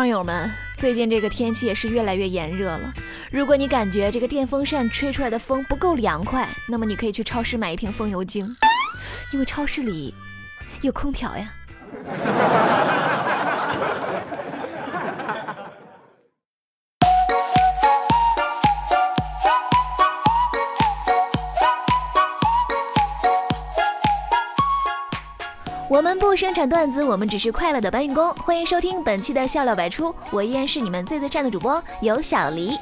胖友们，最近这个天气也是越来越炎热了。如果你感觉这个电风扇吹出来的风不够凉快，那么你可以去超市买一瓶风油精，因为超市里有空调呀。我们不生产段子，我们只是快乐的搬运工。欢迎收听本期的笑料百出，我依然是你们最最赞的主播有小黎。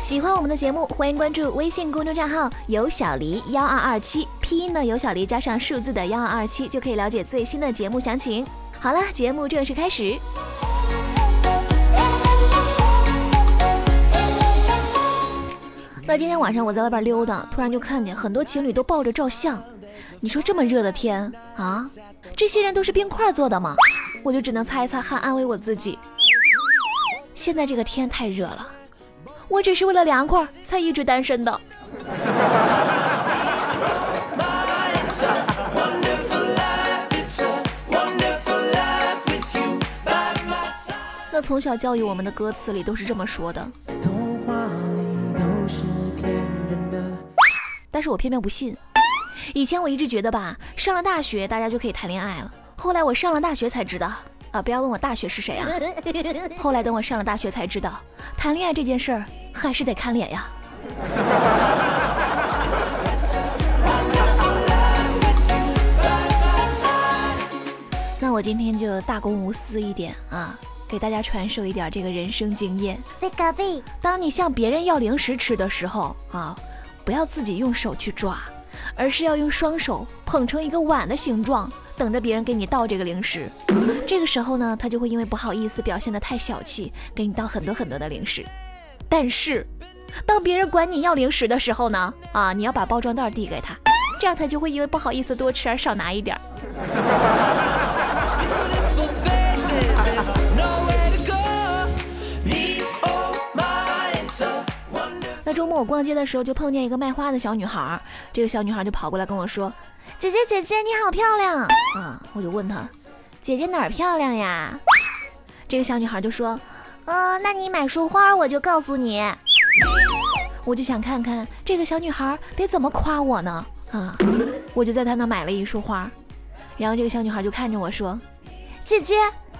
喜欢我们的节目，欢迎关注微信公众账号有小黎幺二二七，拼音的有小黎加上数字的幺二二七，就可以了解最新的节目详情。好了，节目正式开始。那今天晚上我在外边溜达，突然就看见很多情侣都抱着照相。你说这么热的天啊，这些人都是冰块做的吗？我就只能擦一擦汗，安慰我自己。现在这个天太热了，我只是为了凉快才一直单身的。那从小教育我们的歌词里都是这么说的，但是我偏偏不信。以前我一直觉得吧，上了大学大家就可以谈恋爱了。后来我上了大学才知道，啊，不要问我大学是谁啊。后来等我上了大学才知道，谈恋爱这件事儿还是得看脸呀。那我今天就大公无私一点啊，给大家传授一点这个人生经验。当你向别人要零食吃的时候啊，不要自己用手去抓。而是要用双手捧成一个碗的形状，等着别人给你倒这个零食。这个时候呢，他就会因为不好意思表现得太小气，给你倒很多很多的零食。但是，当别人管你要零食的时候呢，啊，你要把包装袋递给他，这样他就会因为不好意思多吃而少拿一点。儿末我逛街的时候就碰见一个卖花的小女孩，这个小女孩就跑过来跟我说：“姐姐姐姐你好漂亮啊！”我就问她：“姐姐哪儿漂亮呀？”这个小女孩就说：“呃，那你买束花我就告诉你。”我就想看看这个小女孩得怎么夸我呢？啊，我就在她那买了一束花，然后这个小女孩就看着我说：“姐姐，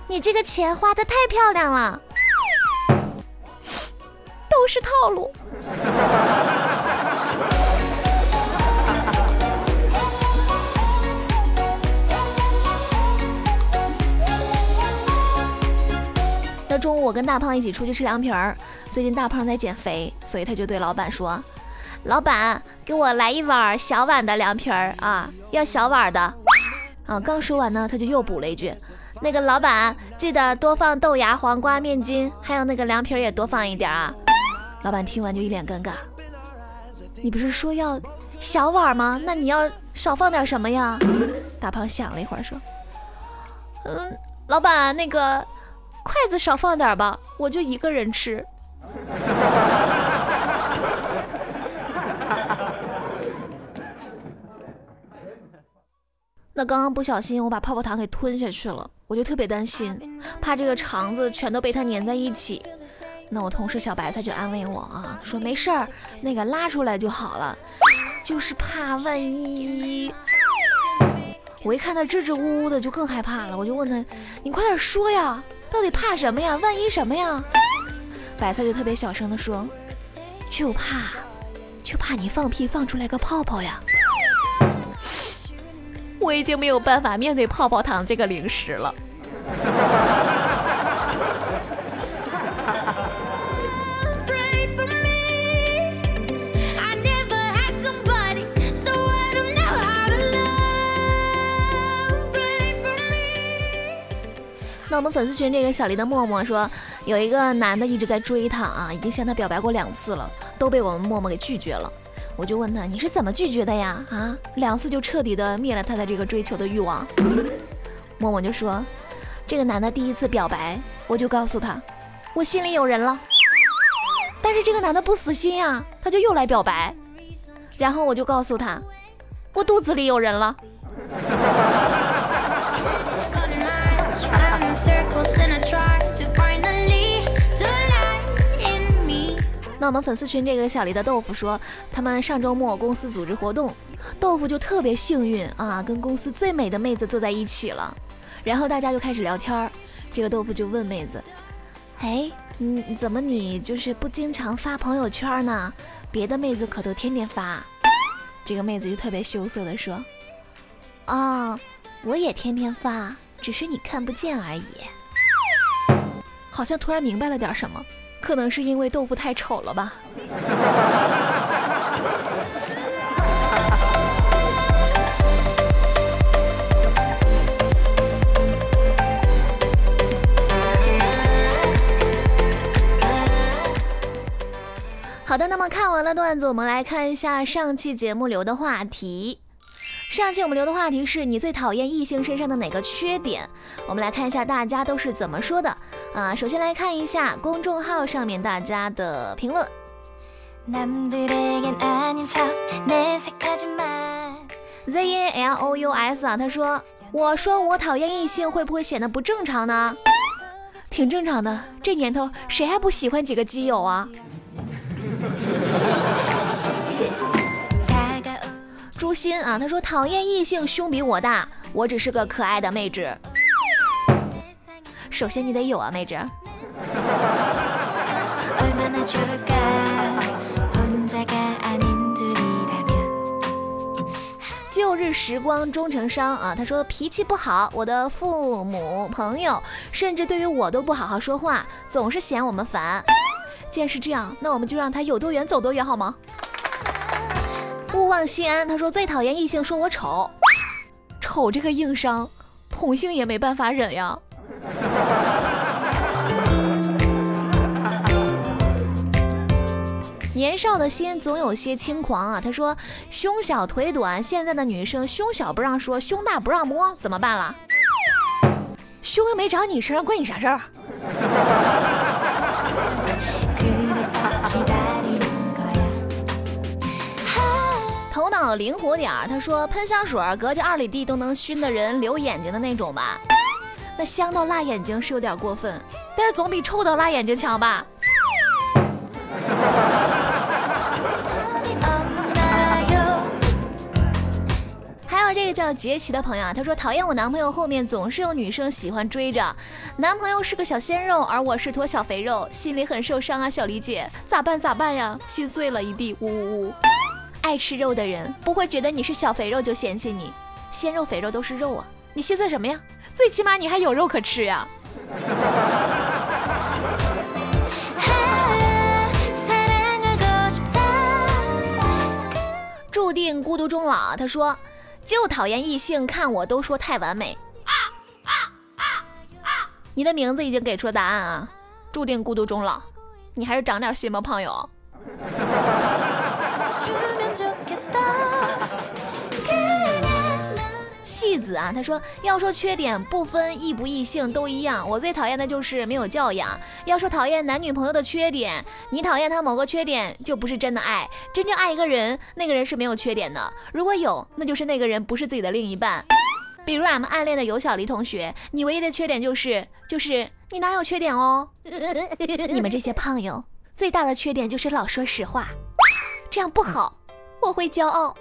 你这个钱花的太漂亮了。”是套路。那中午我跟大胖一起出去吃凉皮儿。最近大胖在减肥，所以他就对老板说：“老板，给我来一碗小碗的凉皮儿啊，要小碗的。”啊，刚说完呢，他就又补了一句：“那个老板，记得多放豆芽、黄瓜、面筋，还有那个凉皮儿也多放一点啊。”老板听完就一脸尴尬。你不是说要小碗吗？那你要少放点什么呀？大胖想了一会儿说：“嗯，老板，那个筷子少放点吧，我就一个人吃。”那刚刚不小心我把泡泡糖给吞下去了，我就特别担心，怕这个肠子全都被它粘在一起。那我同事小白菜就安慰我啊，说没事儿，那个拉出来就好了，就是怕万一。我一看他支支吾吾的，就更害怕了。我就问他，你快点说呀，到底怕什么呀？万一什么呀？白菜就特别小声的说，就怕，就怕你放屁放出来个泡泡呀。我已经没有办法面对泡泡糖这个零食了。那我们粉丝群这个小黎的默默说，有一个男的一直在追她啊，已经向她表白过两次了，都被我们默默给拒绝了。我就问他，你是怎么拒绝的呀？啊，两次就彻底的灭了他的这个追求的欲望。默默就说，这个男的第一次表白，我就告诉他，我心里有人了。但是这个男的不死心呀，他就又来表白，然后我就告诉他，我肚子里有人了。那我们粉丝群这个小黎的豆腐说，他们上周末公司组织活动，豆腐就特别幸运啊，跟公司最美的妹子坐在一起了。然后大家就开始聊天儿，这个豆腐就问妹子：“哎，你怎么你就是不经常发朋友圈呢？别的妹子可都天天发。”这个妹子就特别羞涩的说：“啊，我也天天发，只是你看不见而已。”好像突然明白了点什么。可能是因为豆腐太丑了吧。好的，那么看完了段子，我们来看一下上期节目留的话题。上期我们留的话题是你最讨厌异性身上的哪个缺点？我们来看一下大家都是怎么说的啊。首先来看一下公众号上面大家的评论。Z A L O U S 啊，他说：“我说我讨厌异性会不会显得不正常呢？挺正常的，这年头谁还不喜欢几个基友啊？”心啊，他说讨厌异性胸比我大，我只是个可爱的妹纸。首先你得有啊，妹纸。旧日时光终成伤啊，他说脾气不好，我的父母、朋友，甚至对于我都不好好说话，总是嫌我们烦。既然是这样，那我们就让他有多远走多远好吗？勿忘心安，他说最讨厌异性说我丑，丑这个硬伤，同性也没办法忍呀。年少的心总有些轻狂啊，他说胸小腿短，现在的女生胸小不让说，胸大不让摸，怎么办了？胸又没长你身上，关你啥事儿？灵活点儿，他说喷香水隔着二里地都能熏的人流眼睛的那种吧？那香到辣眼睛是有点过分，但是总比臭到辣眼睛强吧？还有这个叫杰奇的朋友啊，他说讨厌我男朋友后面总是有女生喜欢追着，男朋友是个小鲜肉，而我是坨小肥肉，心里很受伤啊，小李姐咋办咋办呀？心碎了一地，呜呜呜。爱吃肉的人不会觉得你是小肥肉就嫌弃你，鲜肉肥肉都是肉啊，你心碎什么呀？最起码你还有肉可吃呀。注定孤独终老，他说就讨厌异性看我都说太完美。你的名字已经给出了答案啊，注定孤独终老，你还是长点心吧，胖友。戏子啊，他说要说缺点不分异不异性都一样，我最讨厌的就是没有教养。要说讨厌男女朋友的缺点，你讨厌他某个缺点就不是真的爱。真正爱一个人，那个人是没有缺点的。如果有，那就是那个人不是自己的另一半。比如俺们暗恋的尤小黎同学，你唯一的缺点就是就是你哪有缺点哦？你们这些胖友最大的缺点就是老说实话，这样不好，我会骄傲。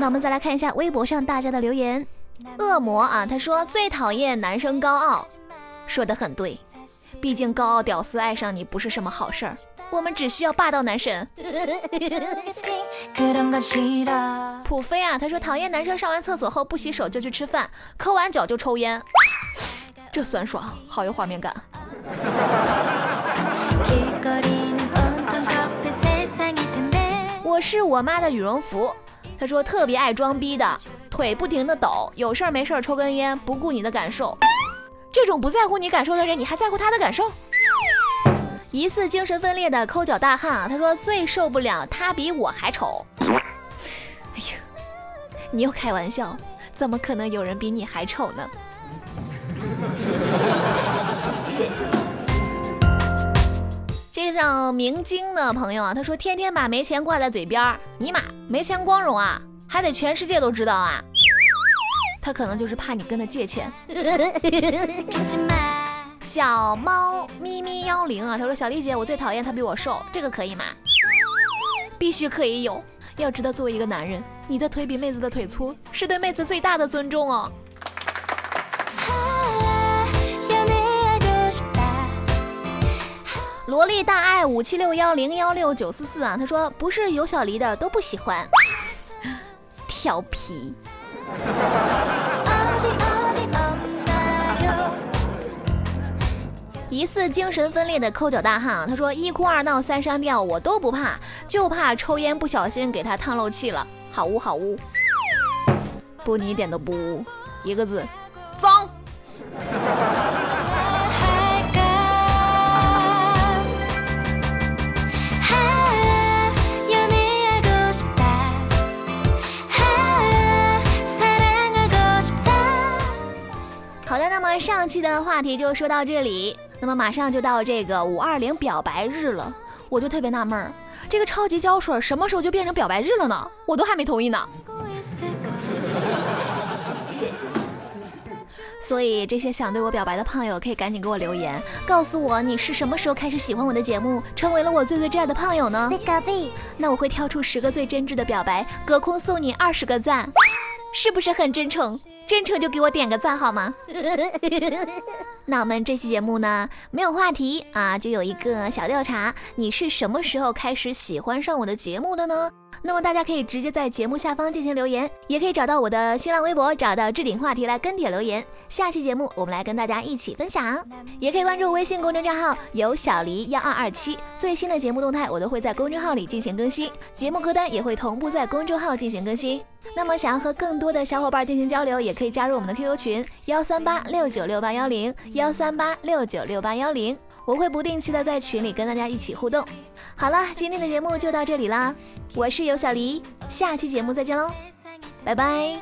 那我们再来看一下微博上大家的留言。恶魔啊，他说最讨厌男生高傲，说的很对，毕竟高傲屌丝爱上你不是什么好事儿。我们只需要霸道男神。普飞啊，他说讨厌男生上完厕所后不洗手就去吃饭，抠完脚就抽烟，这酸爽，好有画面感。我是我妈的羽绒服。他说特别爱装逼的，腿不停的抖，有事儿没事儿抽根烟，不顾你的感受。这种不在乎你感受的人，你还在乎他的感受？疑似精神分裂的抠脚大汉啊！他说最受不了他比我还丑。哎呀，你又开玩笑，怎么可能有人比你还丑呢？这个叫明晶的朋友啊，他说天天把没钱挂在嘴边，尼玛没钱光荣啊，还得全世界都知道啊！他可能就是怕你跟他借钱。小猫咪咪幺零啊，他说小丽姐，我最讨厌他比我瘦，这个可以吗？必须可以有。要知道，作为一个男人，你的腿比妹子的腿粗，是对妹子最大的尊重哦。萝莉大爱五七六幺零幺六九四四啊，他说不是有小黎的都不喜欢，调皮。疑似精神分裂的抠脚大汉啊，他说一哭二闹三上吊我都不怕，就怕抽烟不小心给他烫漏气了。好污好污，不你一点都不污，一个字，上期的话题就说到这里。那么马上就到这个五二零表白日了，我就特别纳闷儿，这个超级胶水什么时候就变成表白日了呢？我都还没同意呢。所以这些想对我表白的胖友可以赶紧给我留言，告诉我你是什么时候开始喜欢我的节目，成为了我最最挚爱的胖友呢？那我会挑出十个最真挚的表白，隔空送你二十个赞，是不是很真诚？真诚就给我点个赞好吗？那我们这期节目呢，没有话题啊，就有一个小调查：你是什么时候开始喜欢上我的节目的呢？那么大家可以直接在节目下方进行留言，也可以找到我的新浪微博，找到置顶话题来跟帖留言。下期节目我们来跟大家一起分享，也可以关注微信公众账号有小黎幺二二七，最新的节目动态我都会在公众号里进行更新，节目歌单也会同步在公众号进行更新。那么想要和更多的小伙伴进行交流，也可以加入我们的 QQ 群幺三八六九六八幺零幺三八六九六八幺零，我会不定期的在群里跟大家一起互动。好了，今天的节目就到这里啦，我是尤小黎，下期节目再见喽，拜拜。